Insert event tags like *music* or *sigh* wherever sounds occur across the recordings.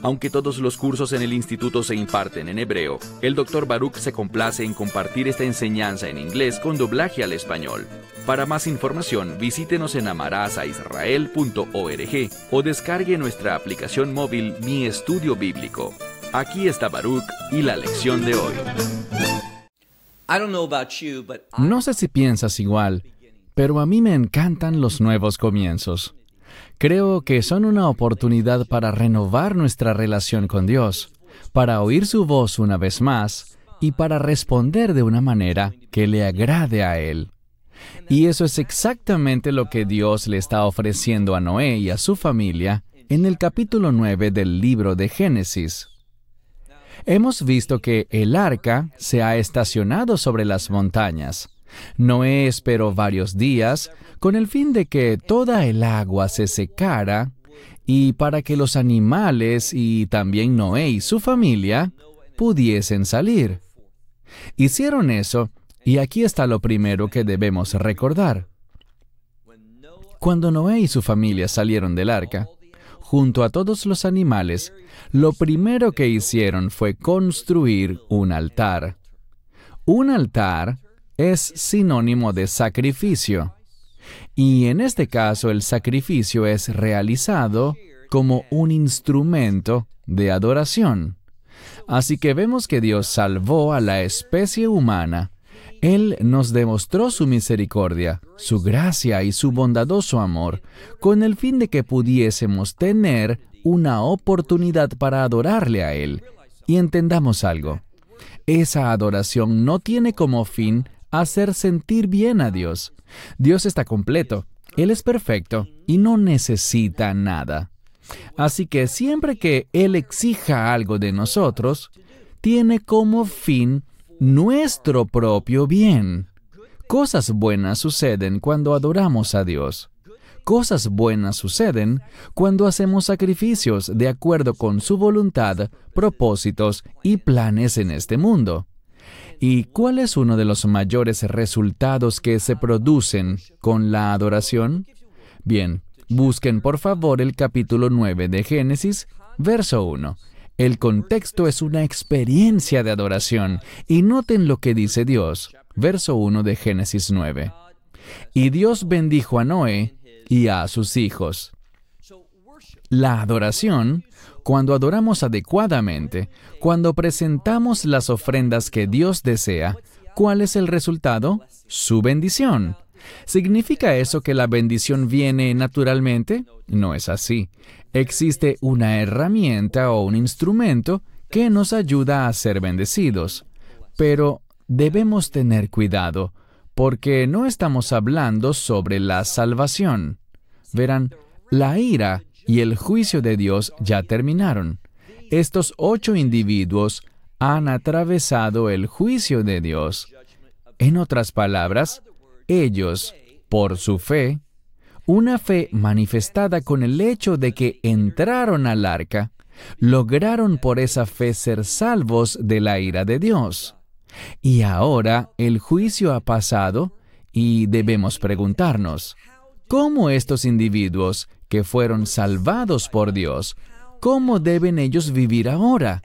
Aunque todos los cursos en el instituto se imparten en hebreo, el Dr. Baruch se complace en compartir esta enseñanza en inglés con doblaje al español. Para más información, visítenos en amarazaisrael.org o descargue nuestra aplicación móvil Mi Estudio Bíblico. Aquí está Baruch y la lección de hoy. No sé si piensas igual, pero a mí me encantan los nuevos comienzos. Creo que son una oportunidad para renovar nuestra relación con Dios, para oír su voz una vez más y para responder de una manera que le agrade a Él. Y eso es exactamente lo que Dios le está ofreciendo a Noé y a su familia en el capítulo 9 del libro de Génesis. Hemos visto que el arca se ha estacionado sobre las montañas. Noé esperó varios días con el fin de que toda el agua se secara y para que los animales y también Noé y su familia pudiesen salir. Hicieron eso y aquí está lo primero que debemos recordar. Cuando Noé y su familia salieron del arca, junto a todos los animales, lo primero que hicieron fue construir un altar. Un altar es sinónimo de sacrificio. Y en este caso el sacrificio es realizado como un instrumento de adoración. Así que vemos que Dios salvó a la especie humana. Él nos demostró su misericordia, su gracia y su bondadoso amor, con el fin de que pudiésemos tener una oportunidad para adorarle a Él. Y entendamos algo, esa adoración no tiene como fin hacer sentir bien a Dios. Dios está completo, Él es perfecto y no necesita nada. Así que siempre que Él exija algo de nosotros, tiene como fin nuestro propio bien. Cosas buenas suceden cuando adoramos a Dios. Cosas buenas suceden cuando hacemos sacrificios de acuerdo con su voluntad, propósitos y planes en este mundo. ¿Y cuál es uno de los mayores resultados que se producen con la adoración? Bien, busquen por favor el capítulo 9 de Génesis, verso 1. El contexto es una experiencia de adoración y noten lo que dice Dios, verso 1 de Génesis 9. Y Dios bendijo a Noé y a sus hijos. La adoración cuando adoramos adecuadamente, cuando presentamos las ofrendas que Dios desea, ¿cuál es el resultado? Su bendición. ¿Significa eso que la bendición viene naturalmente? No es así. Existe una herramienta o un instrumento que nos ayuda a ser bendecidos. Pero debemos tener cuidado, porque no estamos hablando sobre la salvación. Verán, la ira y el juicio de Dios ya terminaron. Estos ocho individuos han atravesado el juicio de Dios. En otras palabras, ellos, por su fe, una fe manifestada con el hecho de que entraron al arca, lograron por esa fe ser salvos de la ira de Dios. Y ahora el juicio ha pasado y debemos preguntarnos, ¿cómo estos individuos que fueron salvados por Dios, ¿cómo deben ellos vivir ahora?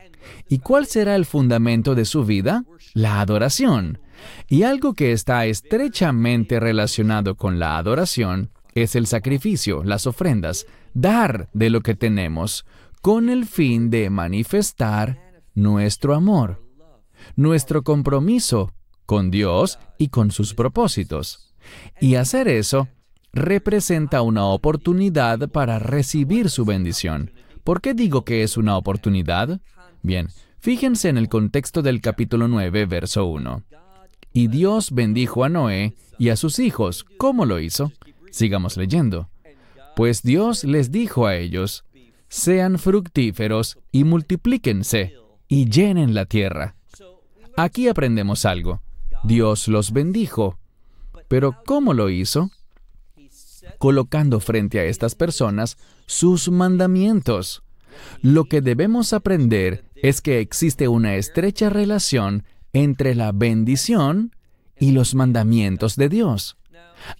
¿Y cuál será el fundamento de su vida? La adoración. Y algo que está estrechamente relacionado con la adoración es el sacrificio, las ofrendas, dar de lo que tenemos, con el fin de manifestar nuestro amor, nuestro compromiso con Dios y con sus propósitos. Y hacer eso representa una oportunidad para recibir su bendición. ¿Por qué digo que es una oportunidad? Bien, fíjense en el contexto del capítulo 9, verso 1. Y Dios bendijo a Noé y a sus hijos. ¿Cómo lo hizo? Sigamos leyendo. Pues Dios les dijo a ellos, sean fructíferos y multiplíquense y llenen la tierra. Aquí aprendemos algo. Dios los bendijo. Pero ¿cómo lo hizo? Colocando frente a estas personas sus mandamientos. Lo que debemos aprender es que existe una estrecha relación entre la bendición y los mandamientos de Dios.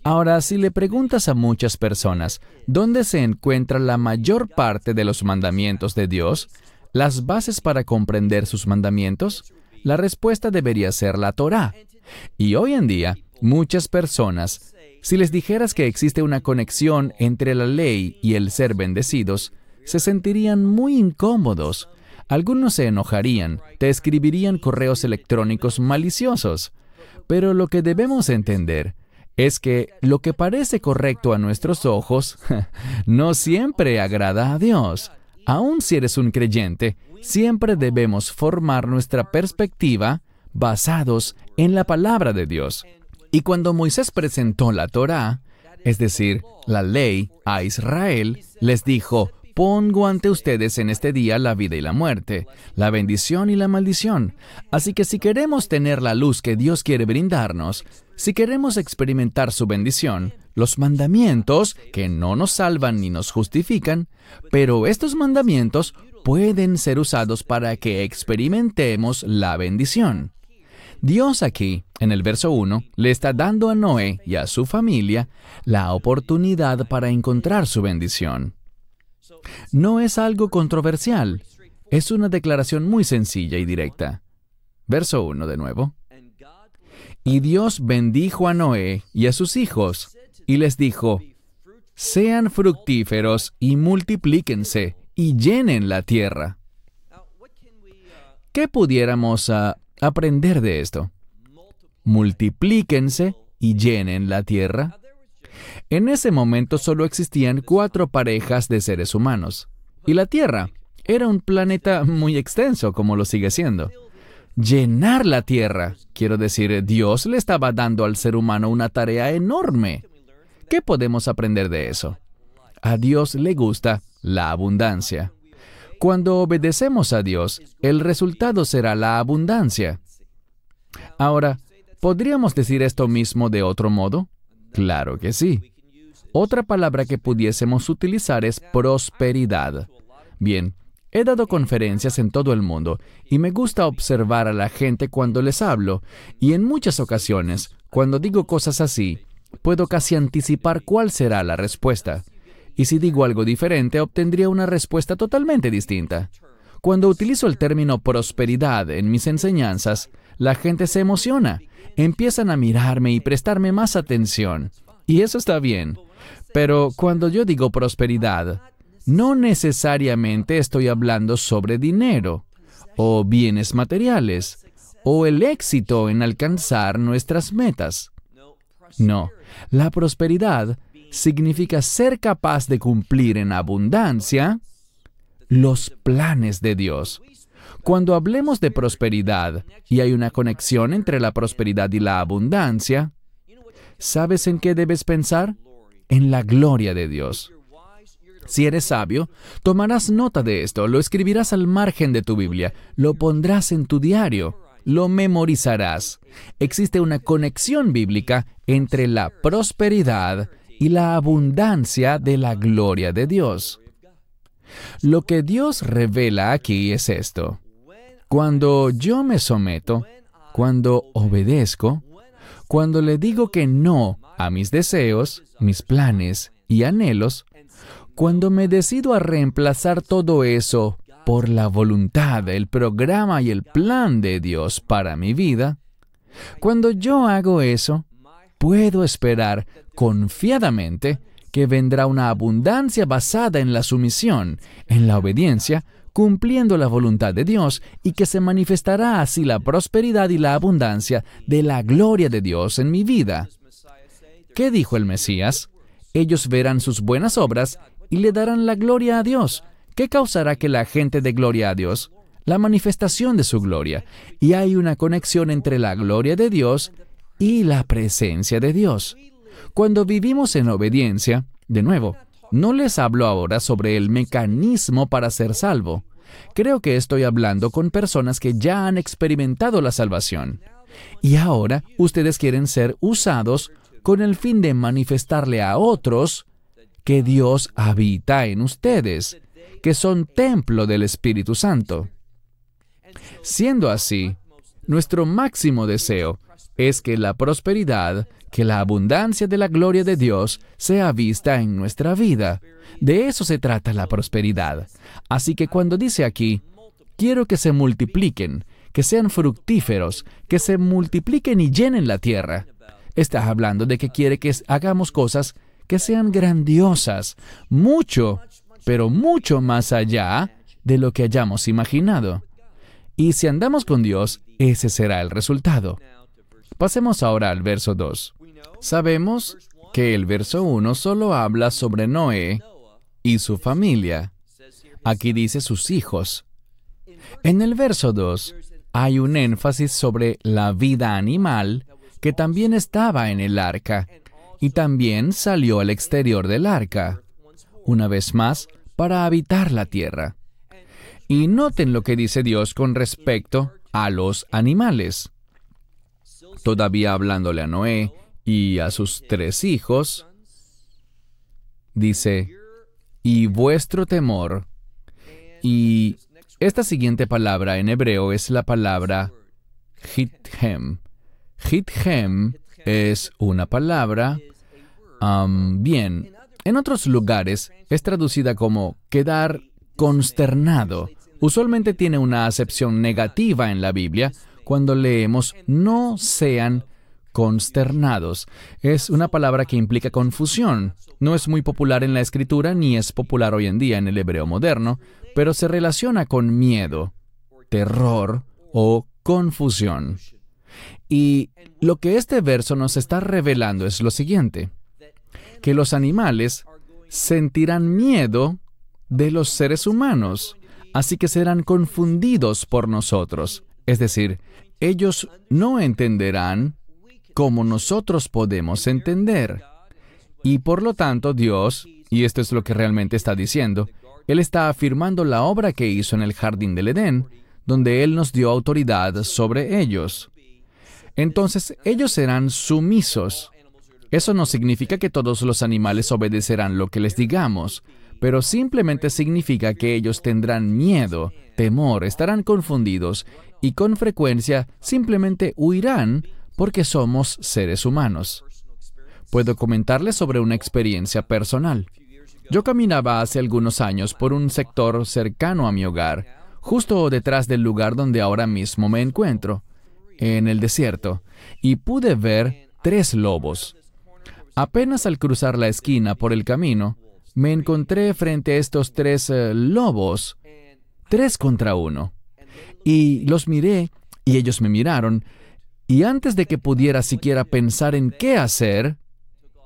Ahora, si le preguntas a muchas personas dónde se encuentra la mayor parte de los mandamientos de Dios, las bases para comprender sus mandamientos, la respuesta debería ser la Torá. Y hoy en día, muchas personas, si les dijeras que existe una conexión entre la ley y el ser bendecidos, se sentirían muy incómodos. Algunos se enojarían, te escribirían correos electrónicos maliciosos. Pero lo que debemos entender es que lo que parece correcto a nuestros ojos *laughs* no siempre agrada a Dios. Aun si eres un creyente, siempre debemos formar nuestra perspectiva basados en la palabra de Dios. Y cuando Moisés presentó la Torá, es decir, la ley, a Israel, les dijo, Pongo ante ustedes en este día la vida y la muerte, la bendición y la maldición. Así que si queremos tener la luz que Dios quiere brindarnos, si queremos experimentar su bendición, los mandamientos, que no nos salvan ni nos justifican, pero estos mandamientos pueden ser usados para que experimentemos la bendición. Dios aquí, en el verso 1, le está dando a Noé y a su familia la oportunidad para encontrar su bendición. No es algo controversial, es una declaración muy sencilla y directa. Verso 1 de nuevo. Y Dios bendijo a Noé y a sus hijos, y les dijo, sean fructíferos y multiplíquense y llenen la tierra. ¿Qué pudiéramos ah, aprender de esto? Multiplíquense y llenen la tierra. En ese momento solo existían cuatro parejas de seres humanos. Y la Tierra era un planeta muy extenso, como lo sigue siendo. Llenar la Tierra, quiero decir, Dios le estaba dando al ser humano una tarea enorme. ¿Qué podemos aprender de eso? A Dios le gusta la abundancia. Cuando obedecemos a Dios, el resultado será la abundancia. Ahora, ¿podríamos decir esto mismo de otro modo? Claro que sí. Otra palabra que pudiésemos utilizar es prosperidad. Bien, he dado conferencias en todo el mundo y me gusta observar a la gente cuando les hablo y en muchas ocasiones, cuando digo cosas así, puedo casi anticipar cuál será la respuesta. Y si digo algo diferente, obtendría una respuesta totalmente distinta. Cuando utilizo el término prosperidad en mis enseñanzas, la gente se emociona, empiezan a mirarme y prestarme más atención. Y eso está bien. Pero cuando yo digo prosperidad, no necesariamente estoy hablando sobre dinero, o bienes materiales, o el éxito en alcanzar nuestras metas. No, la prosperidad significa ser capaz de cumplir en abundancia los planes de Dios. Cuando hablemos de prosperidad y hay una conexión entre la prosperidad y la abundancia, ¿sabes en qué debes pensar? En la gloria de Dios. Si eres sabio, tomarás nota de esto, lo escribirás al margen de tu Biblia, lo pondrás en tu diario, lo memorizarás. Existe una conexión bíblica entre la prosperidad y la abundancia de la gloria de Dios. Lo que Dios revela aquí es esto. Cuando yo me someto, cuando obedezco, cuando le digo que no a mis deseos, mis planes y anhelos, cuando me decido a reemplazar todo eso por la voluntad, el programa y el plan de Dios para mi vida, cuando yo hago eso, puedo esperar confiadamente que vendrá una abundancia basada en la sumisión, en la obediencia, cumpliendo la voluntad de Dios y que se manifestará así la prosperidad y la abundancia de la gloria de Dios en mi vida. ¿Qué dijo el Mesías? Ellos verán sus buenas obras y le darán la gloria a Dios. ¿Qué causará que la gente dé gloria a Dios? La manifestación de su gloria. Y hay una conexión entre la gloria de Dios y la presencia de Dios. Cuando vivimos en obediencia, de nuevo, no les hablo ahora sobre el mecanismo para ser salvo. Creo que estoy hablando con personas que ya han experimentado la salvación. Y ahora ustedes quieren ser usados con el fin de manifestarle a otros que Dios habita en ustedes, que son templo del Espíritu Santo. Siendo así, nuestro máximo deseo es que la prosperidad, que la abundancia de la gloria de Dios sea vista en nuestra vida. De eso se trata la prosperidad. Así que cuando dice aquí, quiero que se multipliquen, que sean fructíferos, que se multipliquen y llenen la tierra, está hablando de que quiere que hagamos cosas que sean grandiosas, mucho, pero mucho más allá de lo que hayamos imaginado. Y si andamos con Dios, ese será el resultado. Pasemos ahora al verso 2. Sabemos que el verso 1 solo habla sobre Noé y su familia. Aquí dice sus hijos. En el verso 2 hay un énfasis sobre la vida animal que también estaba en el arca y también salió al exterior del arca, una vez más, para habitar la tierra. Y noten lo que dice Dios con respecto a los animales. Todavía hablándole a Noé y a sus tres hijos, dice, y vuestro temor. Y esta siguiente palabra en hebreo es la palabra hithem. Hithem es una palabra, bien, en otros lugares es traducida como quedar consternado. Usualmente tiene una acepción negativa en la Biblia cuando leemos no sean consternados. Es una palabra que implica confusión. No es muy popular en la escritura ni es popular hoy en día en el hebreo moderno, pero se relaciona con miedo, terror o confusión. Y lo que este verso nos está revelando es lo siguiente, que los animales sentirán miedo de los seres humanos, así que serán confundidos por nosotros. Es decir, ellos no entenderán como nosotros podemos entender. Y por lo tanto Dios, y esto es lo que realmente está diciendo, Él está afirmando la obra que hizo en el jardín del Edén, donde Él nos dio autoridad sobre ellos. Entonces ellos serán sumisos. Eso no significa que todos los animales obedecerán lo que les digamos, pero simplemente significa que ellos tendrán miedo, temor, estarán confundidos y con frecuencia simplemente huirán porque somos seres humanos. Puedo comentarles sobre una experiencia personal. Yo caminaba hace algunos años por un sector cercano a mi hogar, justo detrás del lugar donde ahora mismo me encuentro, en el desierto, y pude ver tres lobos. Apenas al cruzar la esquina por el camino, me encontré frente a estos tres eh, lobos, tres contra uno. Y los miré, y ellos me miraron, y antes de que pudiera siquiera pensar en qué hacer,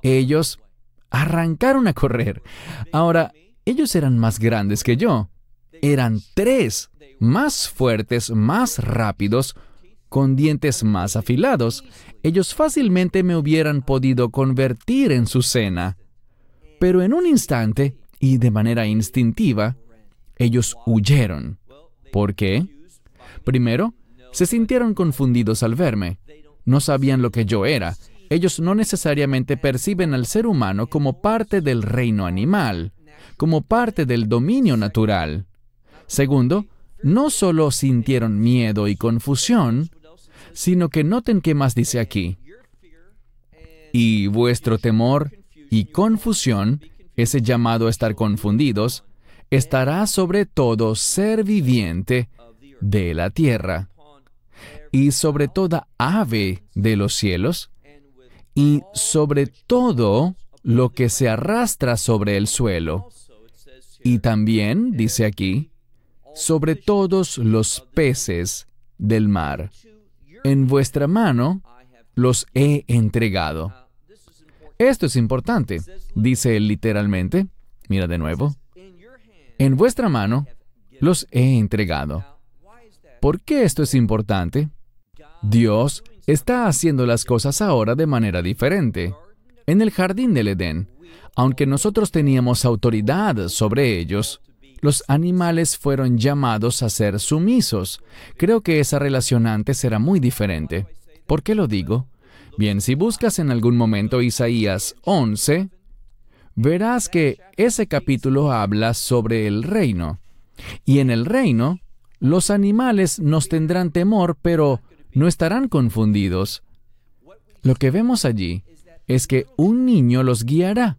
ellos arrancaron a correr. Ahora, ellos eran más grandes que yo. Eran tres, más fuertes, más rápidos, con dientes más afilados. Ellos fácilmente me hubieran podido convertir en su cena. Pero en un instante, y de manera instintiva, ellos huyeron. ¿Por qué? Primero, se sintieron confundidos al verme. No sabían lo que yo era. Ellos no necesariamente perciben al ser humano como parte del reino animal, como parte del dominio natural. Segundo, no solo sintieron miedo y confusión, sino que noten qué más dice aquí. Y vuestro temor y confusión, ese llamado a estar confundidos, estará sobre todo ser viviente de la tierra y sobre toda ave de los cielos, y sobre todo lo que se arrastra sobre el suelo. Y también, dice aquí, sobre todos los peces del mar. En vuestra mano los he entregado. Esto es importante, dice él literalmente. Mira de nuevo. En vuestra mano los he entregado. ¿Por qué esto es importante? Dios está haciendo las cosas ahora de manera diferente. En el jardín del Edén, aunque nosotros teníamos autoridad sobre ellos, los animales fueron llamados a ser sumisos. Creo que esa relación antes era muy diferente. ¿Por qué lo digo? Bien, si buscas en algún momento Isaías 11, verás que ese capítulo habla sobre el reino. Y en el reino, los animales nos tendrán temor, pero no estarán confundidos. Lo que vemos allí es que un niño los guiará.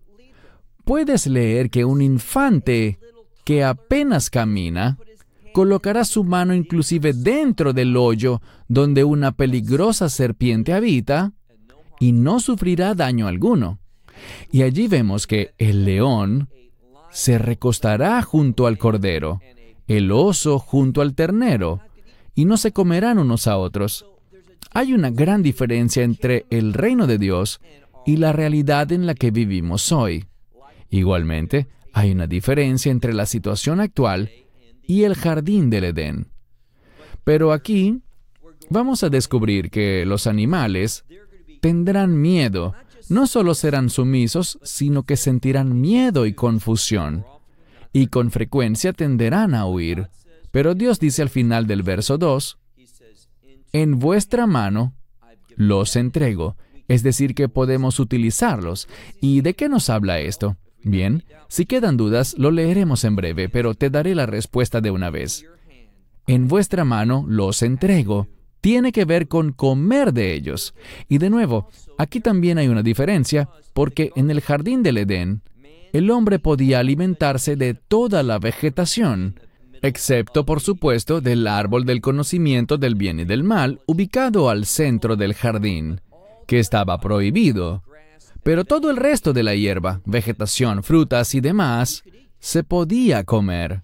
Puedes leer que un infante que apenas camina colocará su mano inclusive dentro del hoyo donde una peligrosa serpiente habita y no sufrirá daño alguno. Y allí vemos que el león se recostará junto al cordero, el oso junto al ternero, y no se comerán unos a otros. Hay una gran diferencia entre el reino de Dios y la realidad en la que vivimos hoy. Igualmente, hay una diferencia entre la situación actual y el jardín del Edén. Pero aquí vamos a descubrir que los animales tendrán miedo. No solo serán sumisos, sino que sentirán miedo y confusión. Y con frecuencia tenderán a huir. Pero Dios dice al final del verso 2, En vuestra mano los entrego. Es decir, que podemos utilizarlos. ¿Y de qué nos habla esto? Bien, si quedan dudas, lo leeremos en breve, pero te daré la respuesta de una vez. En vuestra mano los entrego tiene que ver con comer de ellos. Y de nuevo, aquí también hay una diferencia, porque en el jardín del Edén, el hombre podía alimentarse de toda la vegetación, excepto, por supuesto, del árbol del conocimiento del bien y del mal, ubicado al centro del jardín, que estaba prohibido. Pero todo el resto de la hierba, vegetación, frutas y demás, se podía comer.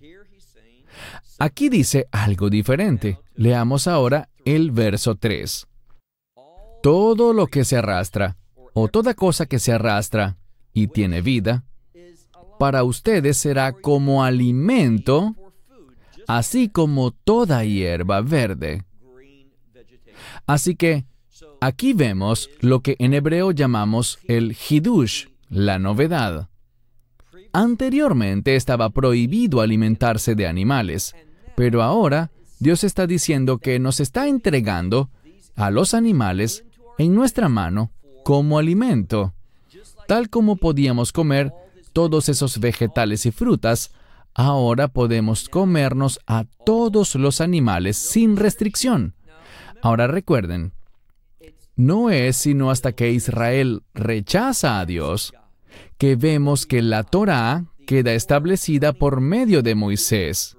Aquí dice algo diferente. Leamos ahora el verso 3. Todo lo que se arrastra, o toda cosa que se arrastra y tiene vida, para ustedes será como alimento, así como toda hierba verde. Así que aquí vemos lo que en hebreo llamamos el hidush, la novedad. Anteriormente estaba prohibido alimentarse de animales, pero ahora Dios está diciendo que nos está entregando a los animales en nuestra mano como alimento. Tal como podíamos comer todos esos vegetales y frutas, ahora podemos comernos a todos los animales sin restricción. Ahora recuerden, no es sino hasta que Israel rechaza a Dios que vemos que la Torah queda establecida por medio de Moisés.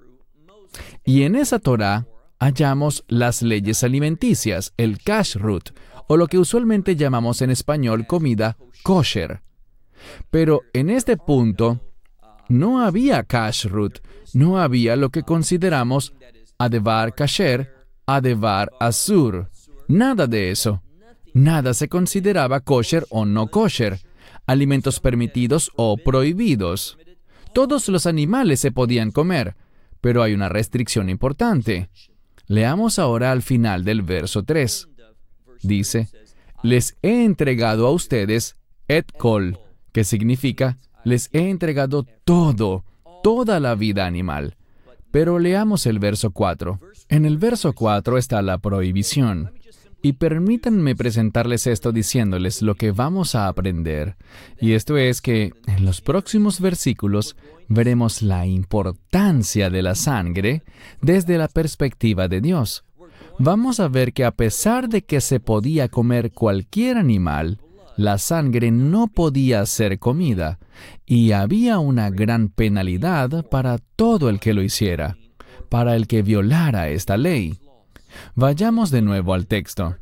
Y en esa Torah hallamos las leyes alimenticias, el kashrut, o lo que usualmente llamamos en español comida kosher. Pero en este punto no había kashrut, no había lo que consideramos adevar kasher, adevar asur, nada de eso. Nada se consideraba kosher o no kosher, alimentos permitidos o prohibidos. Todos los animales se podían comer, pero hay una restricción importante. Leamos ahora al final del verso 3. Dice, les he entregado a ustedes et kol, que significa, les he entregado todo, toda la vida animal. Pero leamos el verso 4. En el verso 4 está la prohibición. Y permítanme presentarles esto diciéndoles lo que vamos a aprender. Y esto es que en los próximos versículos veremos la importancia de la sangre desde la perspectiva de Dios. Vamos a ver que a pesar de que se podía comer cualquier animal, la sangre no podía ser comida y había una gran penalidad para todo el que lo hiciera, para el que violara esta ley. Vayamos de nuevo al texto.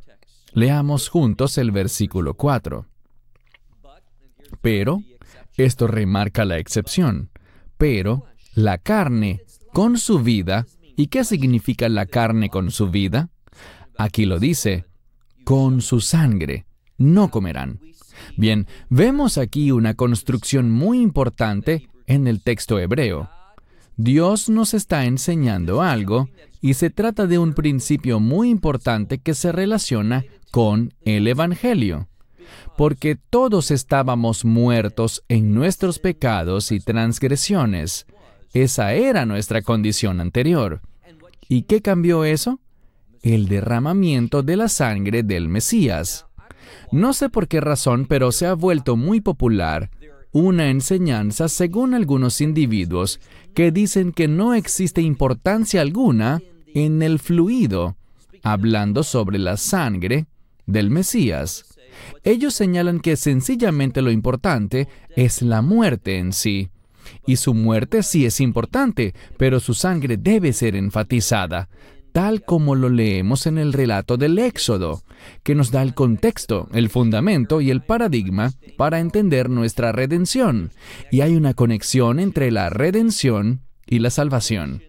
Leamos juntos el versículo 4. Pero, esto remarca la excepción, pero la carne con su vida, ¿y qué significa la carne con su vida? Aquí lo dice, con su sangre, no comerán. Bien, vemos aquí una construcción muy importante en el texto hebreo. Dios nos está enseñando algo y se trata de un principio muy importante que se relaciona con el Evangelio, porque todos estábamos muertos en nuestros pecados y transgresiones. Esa era nuestra condición anterior. ¿Y qué cambió eso? El derramamiento de la sangre del Mesías. No sé por qué razón, pero se ha vuelto muy popular una enseñanza según algunos individuos que dicen que no existe importancia alguna en el fluido, hablando sobre la sangre del Mesías. Ellos señalan que sencillamente lo importante es la muerte en sí. Y su muerte sí es importante, pero su sangre debe ser enfatizada, tal como lo leemos en el relato del Éxodo, que nos da el contexto, el fundamento y el paradigma para entender nuestra redención. Y hay una conexión entre la redención y la salvación.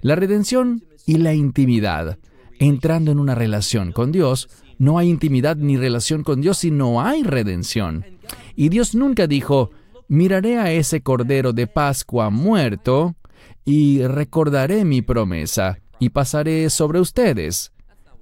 La redención y la intimidad. Entrando en una relación con Dios, no hay intimidad ni relación con Dios si no hay redención. Y Dios nunca dijo, miraré a ese cordero de Pascua muerto y recordaré mi promesa y pasaré sobre ustedes.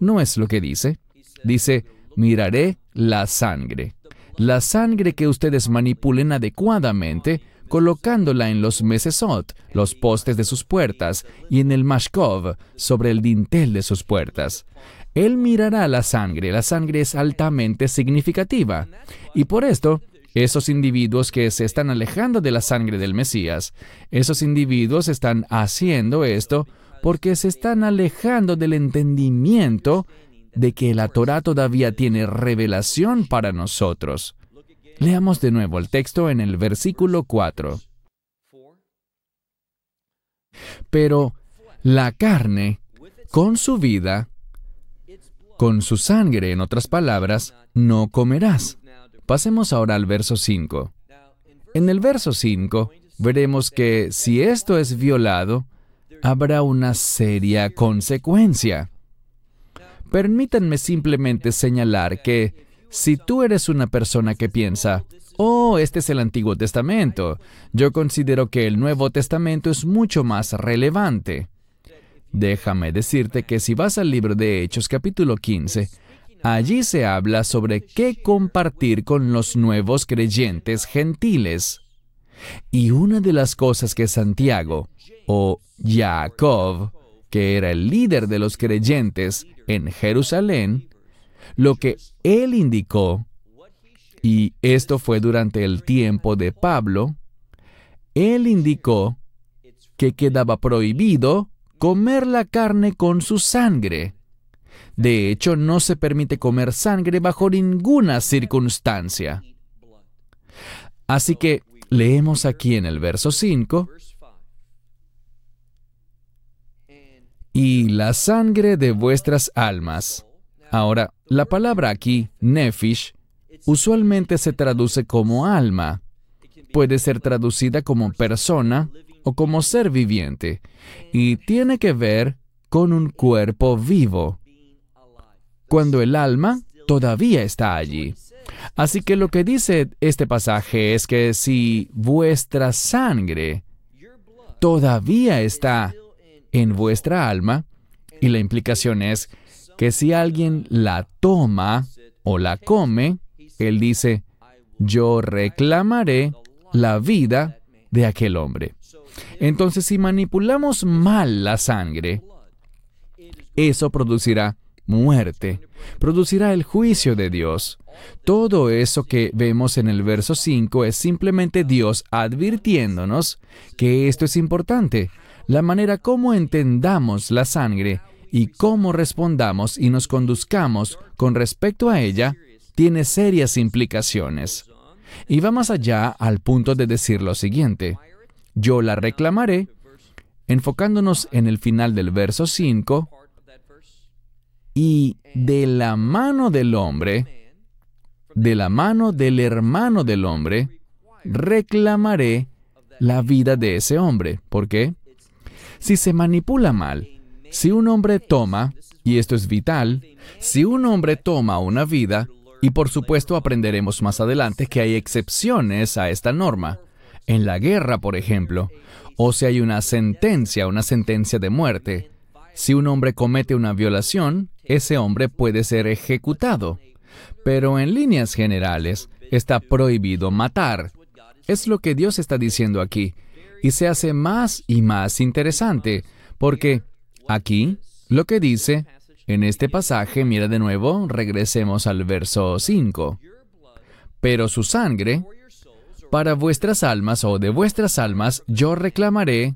No es lo que dice. Dice, miraré la sangre. La sangre que ustedes manipulen adecuadamente, colocándola en los mesesot, los postes de sus puertas, y en el mashkov, sobre el dintel de sus puertas. Él mirará la sangre. La sangre es altamente significativa. Y por esto, esos individuos que se están alejando de la sangre del Mesías, esos individuos están haciendo esto porque se están alejando del entendimiento de que la Torah todavía tiene revelación para nosotros. Leamos de nuevo el texto en el versículo 4. Pero la carne, con su vida, con su sangre, en otras palabras, no comerás. Pasemos ahora al verso 5. En el verso 5 veremos que si esto es violado, habrá una seria consecuencia. Permítanme simplemente señalar que si tú eres una persona que piensa, oh, este es el Antiguo Testamento, yo considero que el Nuevo Testamento es mucho más relevante. Déjame decirte que si vas al libro de Hechos capítulo 15, allí se habla sobre qué compartir con los nuevos creyentes gentiles. Y una de las cosas que Santiago, o Jacob, que era el líder de los creyentes en Jerusalén, lo que él indicó, y esto fue durante el tiempo de Pablo, él indicó que quedaba prohibido comer la carne con su sangre. De hecho, no se permite comer sangre bajo ninguna circunstancia. Así que leemos aquí en el verso 5, y la sangre de vuestras almas. Ahora, la palabra aquí, nefish, usualmente se traduce como alma. Puede ser traducida como persona o como ser viviente, y tiene que ver con un cuerpo vivo, cuando el alma todavía está allí. Así que lo que dice este pasaje es que si vuestra sangre todavía está en vuestra alma, y la implicación es que si alguien la toma o la come, él dice, yo reclamaré la vida de aquel hombre. Entonces, si manipulamos mal la sangre, eso producirá muerte, producirá el juicio de Dios. Todo eso que vemos en el verso 5 es simplemente Dios advirtiéndonos que esto es importante. La manera como entendamos la sangre y cómo respondamos y nos conduzcamos con respecto a ella tiene serias implicaciones. Y va más allá al punto de decir lo siguiente, yo la reclamaré, enfocándonos en el final del verso 5, y de la mano del hombre, de la mano del hermano del hombre, reclamaré la vida de ese hombre. ¿Por qué? Si se manipula mal, si un hombre toma, y esto es vital, si un hombre toma una vida, y por supuesto aprenderemos más adelante que hay excepciones a esta norma, en la guerra, por ejemplo, o si hay una sentencia, una sentencia de muerte, si un hombre comete una violación, ese hombre puede ser ejecutado. Pero en líneas generales, está prohibido matar. Es lo que Dios está diciendo aquí y se hace más y más interesante, porque aquí lo que dice En este pasaje, mira de nuevo, regresemos al verso 5. Pero su sangre, para vuestras almas o de vuestras almas, yo reclamaré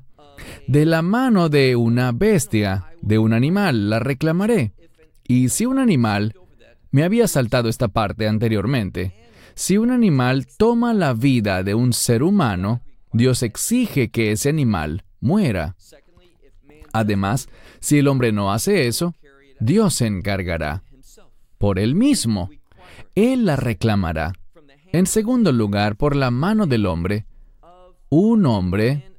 de la mano de una bestia, de un animal, la reclamaré. Y si un animal, me había saltado esta parte anteriormente, si un animal toma la vida de un ser humano, Dios exige que ese animal muera. Además, si el hombre no hace eso, Dios se encargará por él mismo. Él la reclamará. En segundo lugar, por la mano del hombre, un hombre,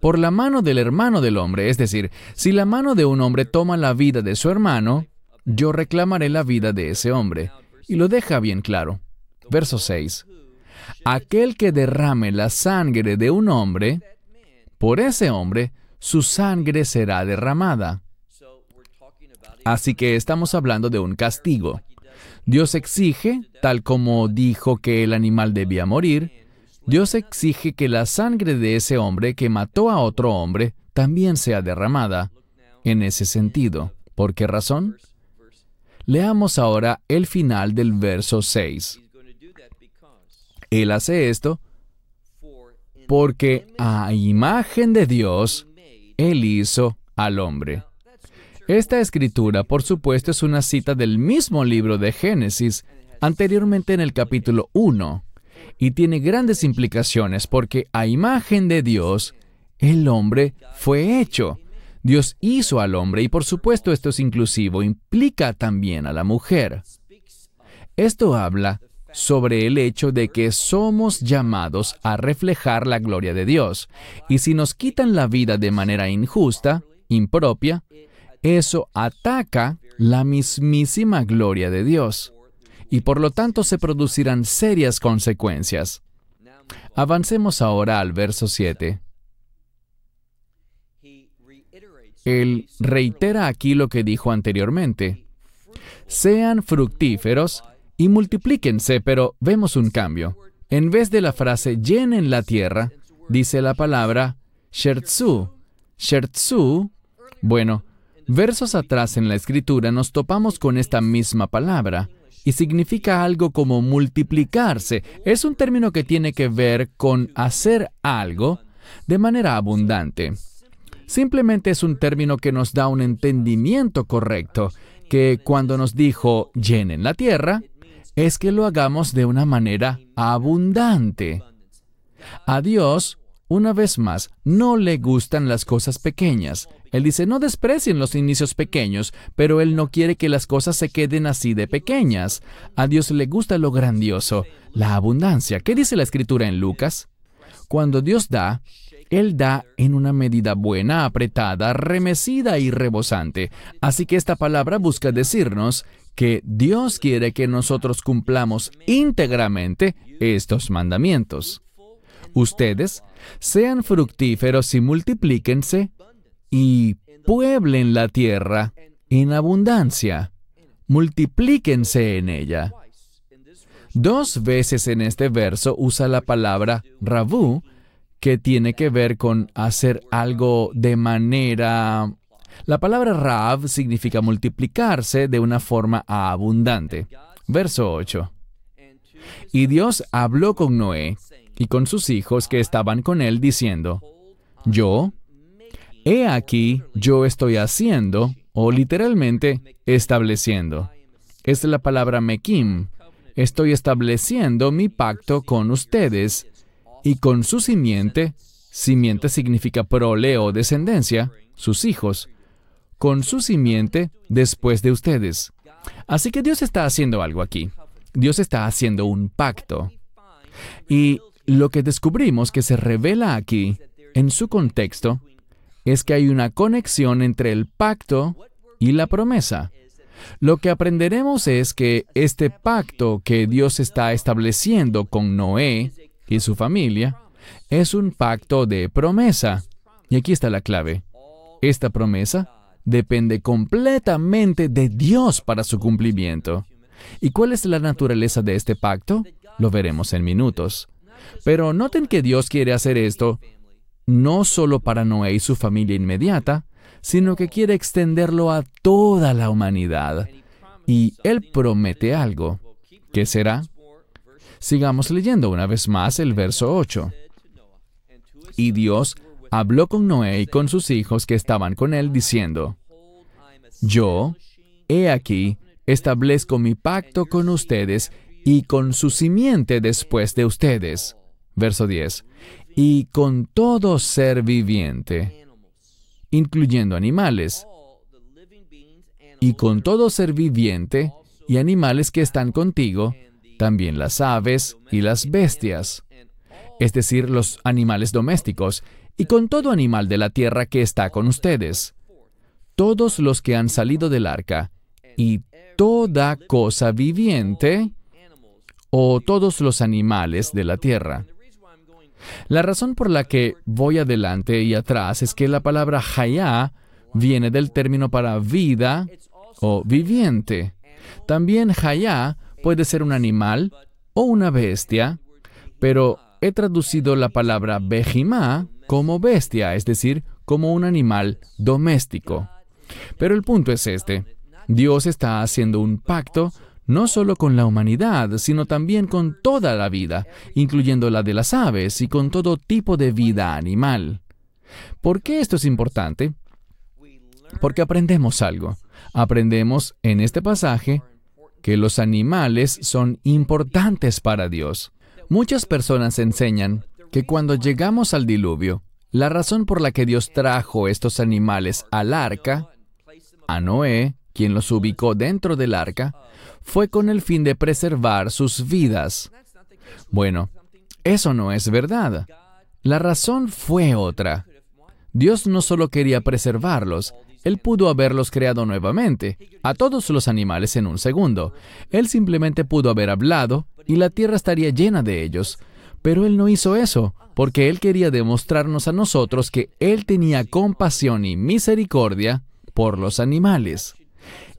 por la mano del hermano del hombre, es decir, si la mano de un hombre toma la vida de su hermano, yo reclamaré la vida de ese hombre. Y lo deja bien claro. Verso 6. Aquel que derrame la sangre de un hombre, por ese hombre, su sangre será derramada. Así que estamos hablando de un castigo. Dios exige, tal como dijo que el animal debía morir, Dios exige que la sangre de ese hombre que mató a otro hombre también sea derramada. En ese sentido, ¿por qué razón? Leamos ahora el final del verso 6. Él hace esto porque a imagen de Dios, Él hizo al hombre. Esta escritura, por supuesto, es una cita del mismo libro de Génesis, anteriormente en el capítulo 1, y tiene grandes implicaciones porque a imagen de Dios, el hombre fue hecho. Dios hizo al hombre y por supuesto esto es inclusivo, implica también a la mujer. Esto habla sobre el hecho de que somos llamados a reflejar la gloria de Dios. Y si nos quitan la vida de manera injusta, impropia, eso ataca la mismísima gloria de Dios. Y por lo tanto se producirán serias consecuencias. Avancemos ahora al verso 7. Él reitera aquí lo que dijo anteriormente. Sean fructíferos y multiplíquense, pero vemos un cambio. En vez de la frase llenen la tierra, dice la palabra shertzu. Shertzu, bueno, versos atrás en la escritura nos topamos con esta misma palabra y significa algo como multiplicarse. Es un término que tiene que ver con hacer algo de manera abundante. Simplemente es un término que nos da un entendimiento correcto, que cuando nos dijo llenen la tierra, es que lo hagamos de una manera abundante. A Dios, una vez más, no le gustan las cosas pequeñas. Él dice, no desprecien los inicios pequeños, pero Él no quiere que las cosas se queden así de pequeñas. A Dios le gusta lo grandioso, la abundancia. ¿Qué dice la escritura en Lucas? Cuando Dios da, él da en una medida buena, apretada, remecida y rebosante. Así que esta palabra busca decirnos que Dios quiere que nosotros cumplamos íntegramente estos mandamientos. Ustedes sean fructíferos y multiplíquense y pueblen la tierra en abundancia. Multiplíquense en ella. Dos veces en este verso usa la palabra rabú, que tiene que ver con hacer algo de manera... La palabra Rav significa multiplicarse de una forma abundante. Verso 8. Y Dios habló con Noé y con sus hijos que estaban con él, diciendo, Yo, he aquí, yo estoy haciendo, o literalmente, estableciendo. Es la palabra Mekim. Estoy estableciendo mi pacto con ustedes y con su simiente, simiente significa prole o descendencia, sus hijos, con su simiente después de ustedes. Así que Dios está haciendo algo aquí. Dios está haciendo un pacto. Y lo que descubrimos que se revela aquí, en su contexto, es que hay una conexión entre el pacto y la promesa. Lo que aprenderemos es que este pacto que Dios está estableciendo con Noé y su familia es un pacto de promesa. Y aquí está la clave. Esta promesa depende completamente de Dios para su cumplimiento. ¿Y cuál es la naturaleza de este pacto? Lo veremos en minutos. Pero noten que Dios quiere hacer esto no solo para Noé y su familia inmediata, sino que quiere extenderlo a toda la humanidad. Y Él promete algo. ¿Qué será? Sigamos leyendo una vez más el verso 8. Y Dios habló con Noé y con sus hijos que estaban con él, diciendo, Yo, he aquí, establezco mi pacto con ustedes y con su simiente después de ustedes. Verso 10. Y con todo ser viviente, incluyendo animales, y con todo ser viviente y animales que están contigo, también las aves y las bestias, es decir, los animales domésticos, y con todo animal de la tierra que está con ustedes, todos los que han salido del arca, y toda cosa viviente, o todos los animales de la tierra. La razón por la que voy adelante y atrás es que la palabra hayá viene del término para vida o viviente. También hayá puede ser un animal o una bestia, pero he traducido la palabra bejimá como bestia, es decir, como un animal doméstico. Pero el punto es este. Dios está haciendo un pacto no solo con la humanidad, sino también con toda la vida, incluyendo la de las aves y con todo tipo de vida animal. ¿Por qué esto es importante? Porque aprendemos algo. Aprendemos en este pasaje que los animales son importantes para Dios. Muchas personas enseñan que cuando llegamos al diluvio, la razón por la que Dios trajo estos animales al arca, a Noé, quien los ubicó dentro del arca, fue con el fin de preservar sus vidas. Bueno, eso no es verdad. La razón fue otra. Dios no solo quería preservarlos, Él pudo haberlos creado nuevamente, a todos los animales en un segundo. Él simplemente pudo haber hablado y la tierra estaría llena de ellos. Pero Él no hizo eso, porque Él quería demostrarnos a nosotros que Él tenía compasión y misericordia por los animales.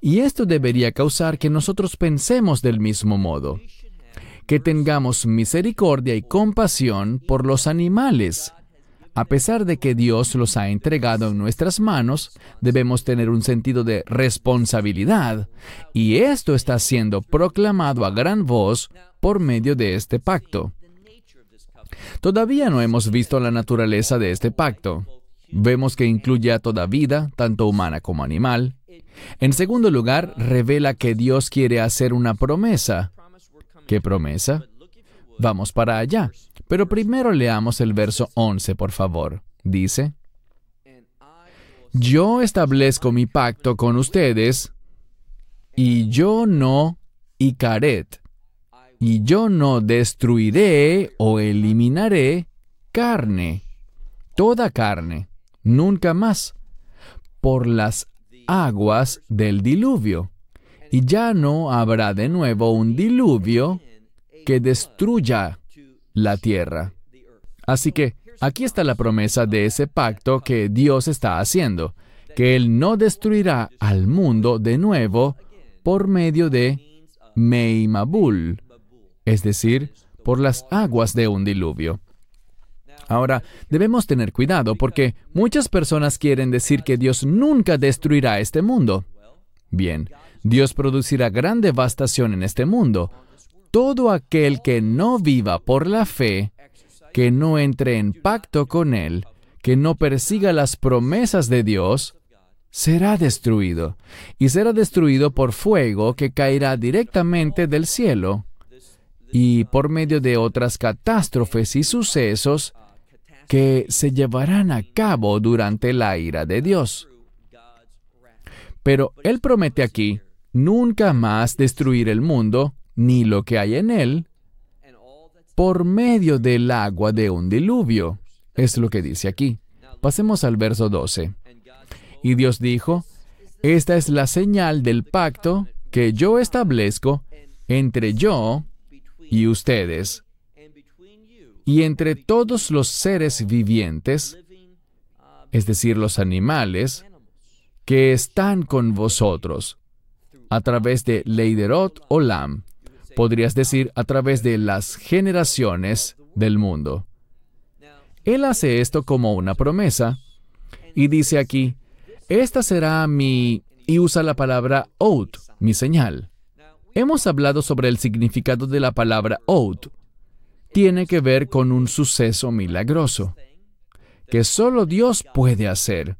Y esto debería causar que nosotros pensemos del mismo modo, que tengamos misericordia y compasión por los animales. A pesar de que Dios los ha entregado en nuestras manos, debemos tener un sentido de responsabilidad, y esto está siendo proclamado a gran voz por medio de este pacto. Todavía no hemos visto la naturaleza de este pacto. Vemos que incluye a toda vida, tanto humana como animal, en segundo lugar, revela que Dios quiere hacer una promesa. ¿Qué promesa? Vamos para allá. Pero primero leamos el verso 11, por favor. Dice, Yo establezco mi pacto con ustedes, y yo no icaret, y yo no destruiré o eliminaré carne, toda carne, nunca más, por las aguas del diluvio. Y ya no habrá de nuevo un diluvio que destruya la tierra. Así que aquí está la promesa de ese pacto que Dios está haciendo, que Él no destruirá al mundo de nuevo por medio de Meimabul, es decir, por las aguas de un diluvio. Ahora, debemos tener cuidado porque muchas personas quieren decir que Dios nunca destruirá este mundo. Bien, Dios producirá gran devastación en este mundo. Todo aquel que no viva por la fe, que no entre en pacto con Él, que no persiga las promesas de Dios, será destruido, y será destruido por fuego que caerá directamente del cielo, y por medio de otras catástrofes y sucesos que se llevarán a cabo durante la ira de Dios. Pero Él promete aquí nunca más destruir el mundo ni lo que hay en él por medio del agua de un diluvio. Es lo que dice aquí. Pasemos al verso 12. Y Dios dijo, esta es la señal del pacto que yo establezco entre yo y ustedes y entre todos los seres vivientes, es decir, los animales, que están con vosotros, a través de Leiderot o Lam, podrías decir a través de las generaciones del mundo. Él hace esto como una promesa y dice aquí, esta será mi... y usa la palabra out, mi señal. Hemos hablado sobre el significado de la palabra out. Tiene que ver con un suceso milagroso, que solo Dios puede hacer,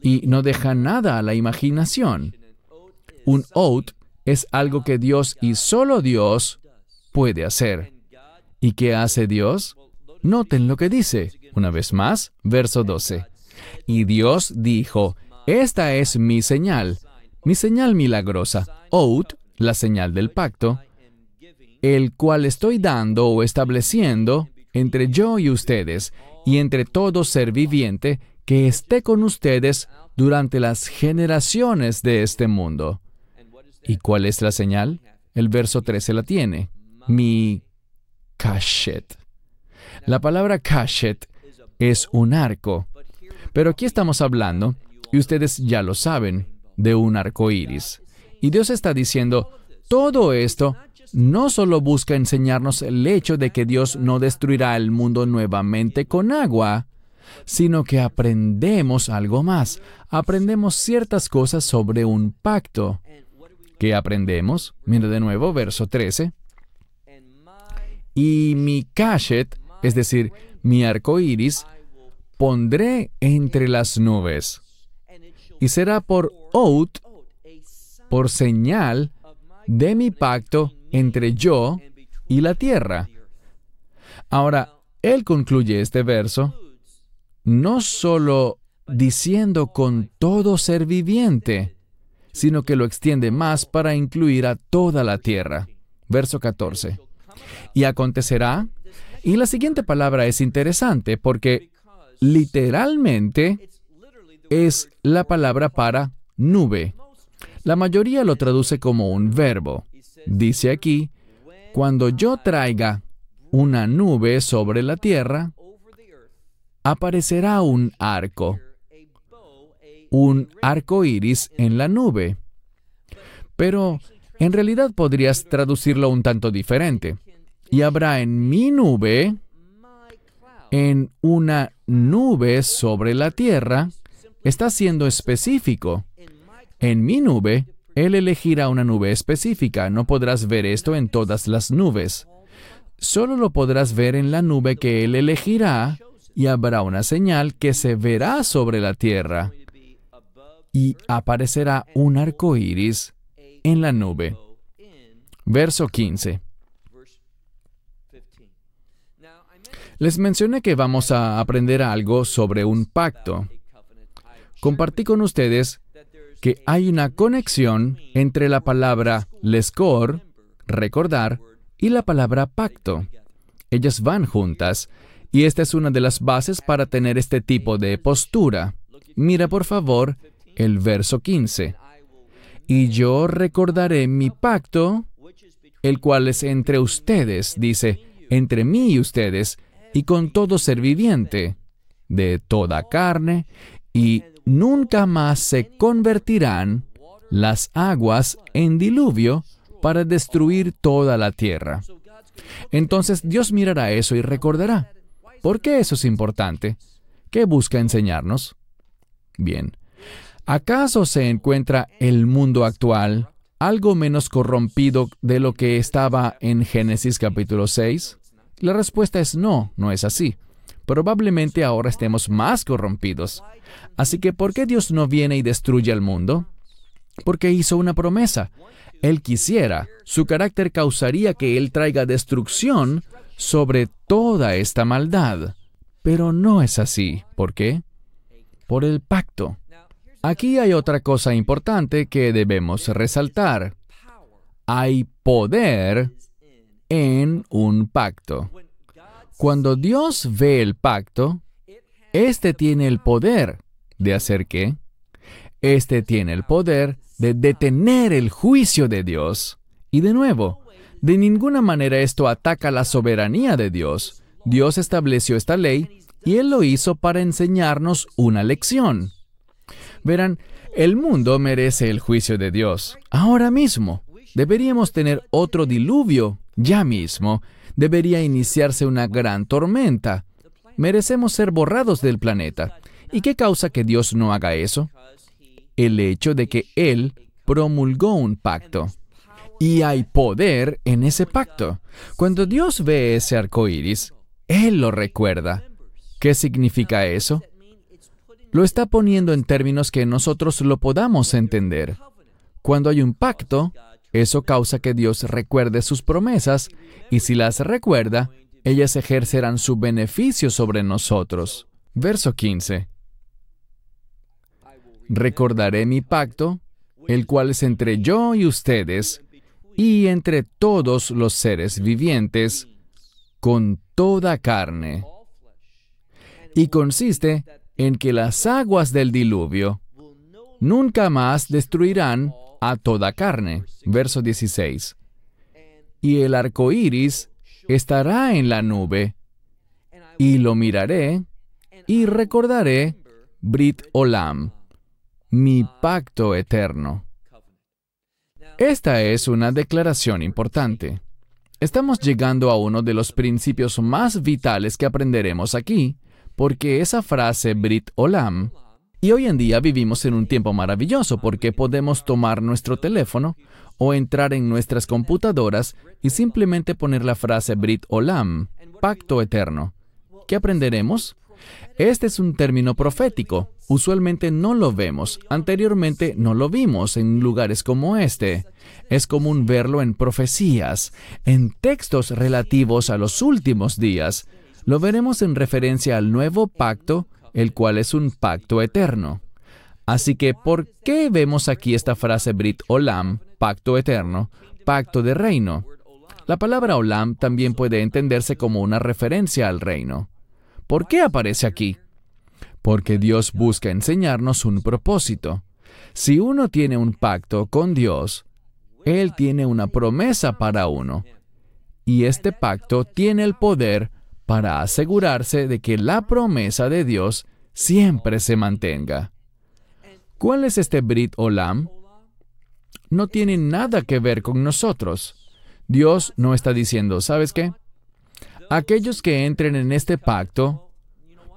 y no deja nada a la imaginación. Un out es algo que Dios y solo Dios puede hacer. ¿Y qué hace Dios? Noten lo que dice. Una vez más, verso 12. Y Dios dijo, esta es mi señal, mi señal milagrosa, out, la señal del pacto, el cual estoy dando o estableciendo entre yo y ustedes, y entre todo ser viviente que esté con ustedes durante las generaciones de este mundo. ¿Y cuál es la señal? El verso 13 la tiene. Mi kashet. La palabra kashet es un arco. Pero aquí estamos hablando, y ustedes ya lo saben, de un arco iris. Y Dios está diciendo, todo esto no solo busca enseñarnos el hecho de que Dios no destruirá el mundo nuevamente con agua, sino que aprendemos algo más. Aprendemos ciertas cosas sobre un pacto. ¿Qué aprendemos? Mira de nuevo, verso 13. Y mi kashet, es decir, mi arco iris, pondré entre las nubes. Y será por out, por señal de mi pacto entre yo y la tierra. Ahora, él concluye este verso no solo diciendo con todo ser viviente, sino que lo extiende más para incluir a toda la tierra. Verso 14. Y acontecerá, y la siguiente palabra es interesante porque literalmente es la palabra para nube. La mayoría lo traduce como un verbo. Dice aquí, cuando yo traiga una nube sobre la tierra, aparecerá un arco, un arco iris en la nube. Pero en realidad podrías traducirlo un tanto diferente. Y habrá en mi nube, en una nube sobre la tierra, está siendo específico. En mi nube él elegirá una nube específica. No podrás ver esto en todas las nubes. Solo lo podrás ver en la nube que Él elegirá y habrá una señal que se verá sobre la tierra. Y aparecerá un arco iris en la nube. Verso 15. Les mencioné que vamos a aprender algo sobre un pacto. Compartí con ustedes que hay una conexión entre la palabra lescor, recordar, y la palabra pacto. Ellas van juntas, y esta es una de las bases para tener este tipo de postura. Mira por favor el verso 15. Y yo recordaré mi pacto, el cual es entre ustedes, dice, entre mí y ustedes, y con todo ser viviente, de toda carne, y nunca más se convertirán las aguas en diluvio para destruir toda la tierra. Entonces Dios mirará eso y recordará. ¿Por qué eso es importante? ¿Qué busca enseñarnos? Bien, ¿acaso se encuentra el mundo actual algo menos corrompido de lo que estaba en Génesis capítulo 6? La respuesta es no, no es así probablemente ahora estemos más corrompidos. Así que, ¿por qué Dios no viene y destruye al mundo? Porque hizo una promesa. Él quisiera, su carácter causaría que Él traiga destrucción sobre toda esta maldad. Pero no es así. ¿Por qué? Por el pacto. Aquí hay otra cosa importante que debemos resaltar. Hay poder en un pacto. Cuando Dios ve el pacto, éste tiene el poder de hacer qué? Este tiene el poder de detener el juicio de Dios. Y de nuevo, de ninguna manera esto ataca la soberanía de Dios. Dios estableció esta ley y Él lo hizo para enseñarnos una lección. Verán, el mundo merece el juicio de Dios. Ahora mismo, deberíamos tener otro diluvio, ya mismo, debería iniciarse una gran tormenta. Merecemos ser borrados del planeta. ¿Y qué causa que Dios no haga eso? El hecho de que Él promulgó un pacto. Y hay poder en ese pacto. Cuando Dios ve ese arco iris, Él lo recuerda. ¿Qué significa eso? Lo está poniendo en términos que nosotros lo podamos entender. Cuando hay un pacto, eso causa que Dios recuerde sus promesas y si las recuerda, ellas ejercerán su beneficio sobre nosotros. Verso 15. Recordaré mi pacto, el cual es entre yo y ustedes, y entre todos los seres vivientes, con toda carne. Y consiste en que las aguas del diluvio nunca más destruirán a toda carne. Verso 16. Y el arco iris estará en la nube, y lo miraré, y recordaré Brit Olam, mi pacto eterno. Esta es una declaración importante. Estamos llegando a uno de los principios más vitales que aprenderemos aquí, porque esa frase Brit Olam y hoy en día vivimos en un tiempo maravilloso porque podemos tomar nuestro teléfono o entrar en nuestras computadoras y simplemente poner la frase Brit Olam, pacto eterno. ¿Qué aprenderemos? Este es un término profético. Usualmente no lo vemos. Anteriormente no lo vimos en lugares como este. Es común verlo en profecías, en textos relativos a los últimos días. Lo veremos en referencia al nuevo pacto el cual es un pacto eterno. Así que, ¿por qué vemos aquí esta frase Brit Olam, pacto eterno, pacto de reino? La palabra Olam también puede entenderse como una referencia al reino. ¿Por qué aparece aquí? Porque Dios busca enseñarnos un propósito. Si uno tiene un pacto con Dios, Él tiene una promesa para uno. Y este pacto tiene el poder para asegurarse de que la promesa de Dios siempre se mantenga. ¿Cuál es este Brit Olam? No tiene nada que ver con nosotros. Dios no está diciendo, ¿sabes qué? Aquellos que entren en este pacto,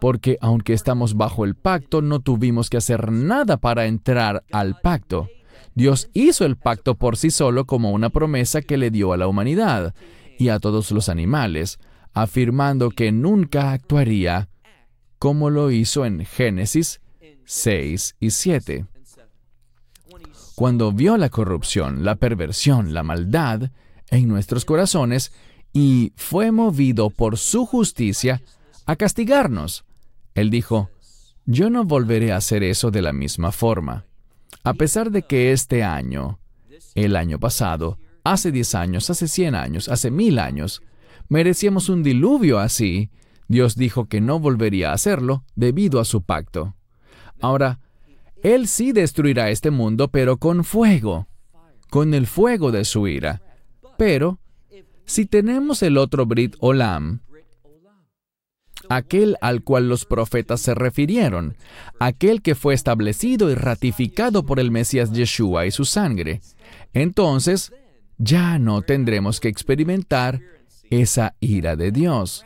porque aunque estamos bajo el pacto, no tuvimos que hacer nada para entrar al pacto. Dios hizo el pacto por sí solo como una promesa que le dio a la humanidad y a todos los animales afirmando que nunca actuaría como lo hizo en Génesis 6 y 7. Cuando vio la corrupción, la perversión, la maldad en nuestros corazones y fue movido por su justicia a castigarnos, Él dijo, yo no volveré a hacer eso de la misma forma. A pesar de que este año, el año pasado, hace 10 años, hace 100 años, hace mil años, merecíamos un diluvio así, Dios dijo que no volvería a hacerlo debido a su pacto. Ahora, Él sí destruirá este mundo, pero con fuego, con el fuego de su ira. Pero, si tenemos el otro Brit Olam, aquel al cual los profetas se refirieron, aquel que fue establecido y ratificado por el Mesías Yeshua y su sangre, entonces ya no tendremos que experimentar esa ira de Dios.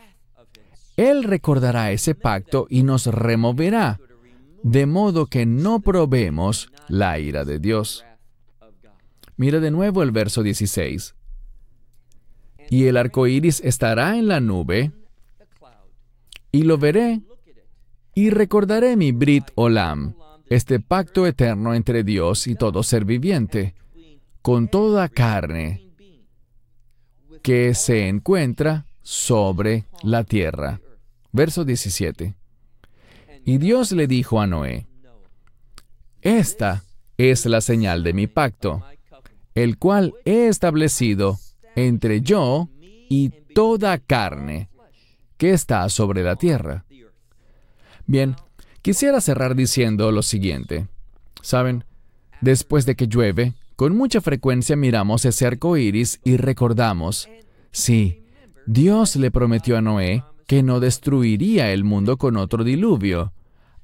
Él recordará ese pacto y nos removerá, de modo que no probemos la ira de Dios. Mira de nuevo el verso 16. Y el arco iris estará en la nube, y lo veré, y recordaré mi Brit Olam, este pacto eterno entre Dios y todo ser viviente, con toda carne que se encuentra sobre la tierra. Verso 17. Y Dios le dijo a Noé, Esta es la señal de mi pacto, el cual he establecido entre yo y toda carne que está sobre la tierra. Bien, quisiera cerrar diciendo lo siguiente. Saben, después de que llueve, con mucha frecuencia miramos ese arco iris y recordamos, sí, Dios le prometió a Noé que no destruiría el mundo con otro diluvio.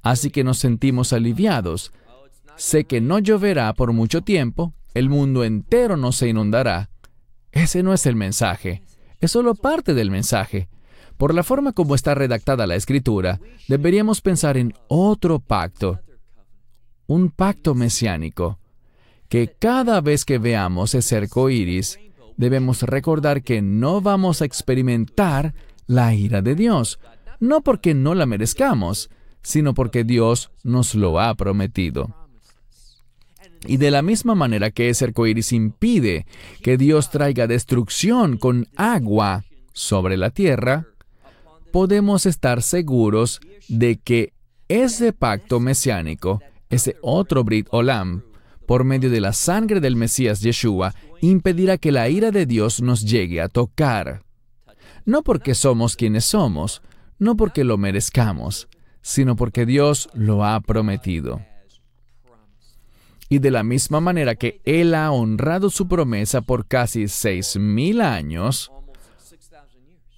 Así que nos sentimos aliviados. Sé que no lloverá por mucho tiempo, el mundo entero no se inundará. Ese no es el mensaje, es solo parte del mensaje, Por la forma como está redactada la escritura, deberíamos pensar en otro pacto, un pacto mesiánico, que cada vez que veamos ese arco iris, debemos recordar que no vamos a experimentar la ira de Dios, no porque no la merezcamos, sino porque Dios nos lo ha prometido. Y de la misma manera que ese arco iris impide que Dios traiga destrucción con agua sobre la tierra, podemos estar seguros de que ese pacto mesiánico, ese otro Brit Olam, por medio de la sangre del Mesías Yeshua, impedirá que la ira de Dios nos llegue a tocar. No porque somos quienes somos, no porque lo merezcamos, sino porque Dios lo ha prometido. Y de la misma manera que Él ha honrado su promesa por casi seis mil años,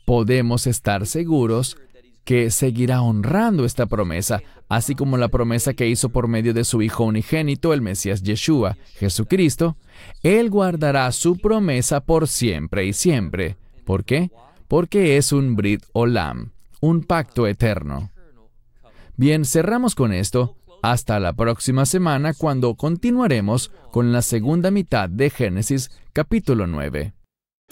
podemos estar seguros que seguirá honrando esta promesa, así como la promesa que hizo por medio de su Hijo unigénito, el Mesías Yeshua, Jesucristo, Él guardará su promesa por siempre y siempre. ¿Por qué? Porque es un Brit Olam, un pacto eterno. Bien, cerramos con esto. Hasta la próxima semana cuando continuaremos con la segunda mitad de Génesis capítulo 9.